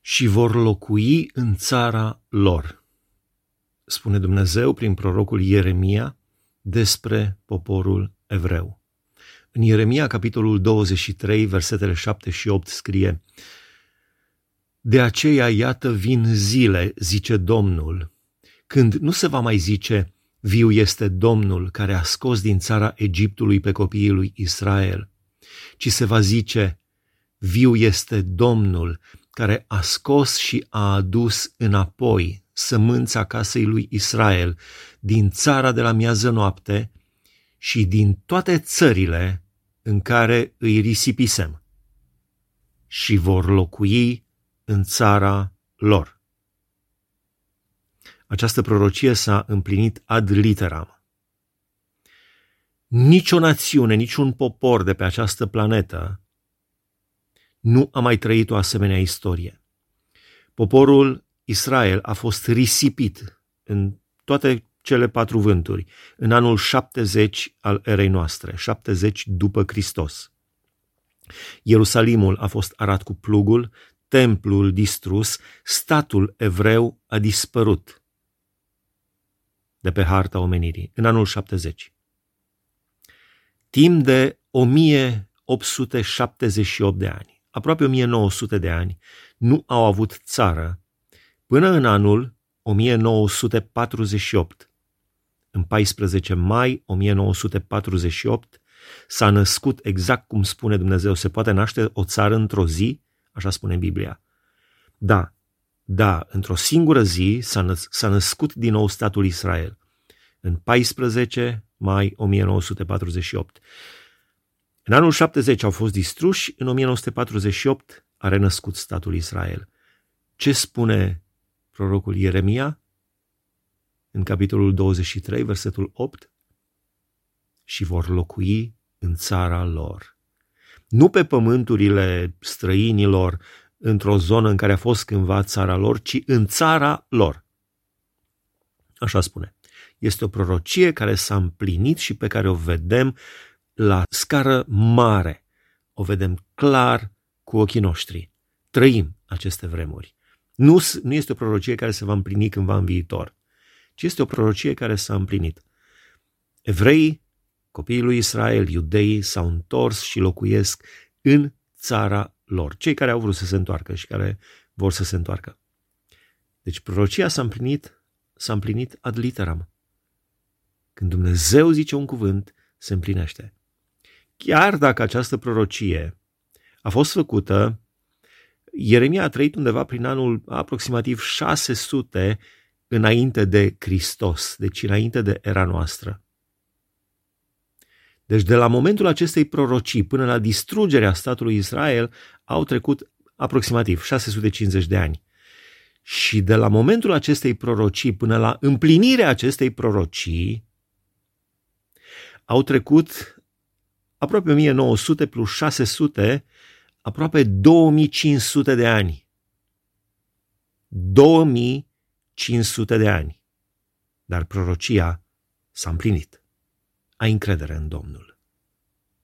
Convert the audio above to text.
și vor locui în țara lor. Spune Dumnezeu prin prorocul Ieremia despre poporul evreu. În Ieremia, capitolul 23, versetele 7 și 8 scrie De aceea, iată, vin zile, zice Domnul, când nu se va mai zice, viu este Domnul care a scos din țara Egiptului pe copiii lui Israel, ci se va zice, viu este Domnul care a scos și a adus înapoi sămânța casei lui Israel din țara de la miază noapte și din toate țările în care îi risipisem și vor locui în țara lor. Această prorocie s-a împlinit ad literam. Nici o națiune, niciun popor de pe această planetă nu a mai trăit o asemenea istorie. Poporul Israel a fost risipit în toate cele patru vânturi în anul 70 al erei noastre, 70 după Hristos. Ierusalimul a fost arat cu plugul, templul distrus, statul evreu a dispărut de pe harta omenirii în anul 70. Timp de 1878 de ani, aproape 1900 de ani, nu au avut țară până în anul 1948. În 14 mai 1948 s-a născut exact cum spune Dumnezeu. Se poate naște o țară într-o zi? Așa spune Biblia. Da, da, într-o singură zi s-a, năs- s-a născut din nou statul Israel. În 14 mai 1948. În anul 70 au fost distruși, în 1948 a renăscut statul Israel. Ce spune prorocul Ieremia în capitolul 23, versetul 8? Și vor locui în țara lor. Nu pe pământurile străinilor, într-o zonă în care a fost cândva țara lor, ci în țara lor. Așa spune. Este o prorocie care s-a împlinit și pe care o vedem la scară mare. O vedem clar cu ochii noștri. Trăim aceste vremuri. Nu, nu este o prorocie care se va împlini cândva în viitor, ci este o prorocie care s-a împlinit. Evreii, copiii lui Israel, iudeii, s-au întors și locuiesc în țara lor. Cei care au vrut să se întoarcă și care vor să se întoarcă. Deci prorocia s-a împlinit, s-a împlinit ad literam. Când Dumnezeu zice un cuvânt, se împlinește. Chiar dacă această prorocie a fost făcută, Ieremia a trăit undeva prin anul aproximativ 600 înainte de Hristos, deci înainte de era noastră. Deci de la momentul acestei prorocii până la distrugerea statului Israel au trecut aproximativ 650 de ani. Și de la momentul acestei prorocii până la împlinirea acestei prorocii au trecut aproape 1900 plus 600, aproape 2500 de ani. 2500 de ani. Dar prorocia s-a împlinit. Ai încredere în Domnul.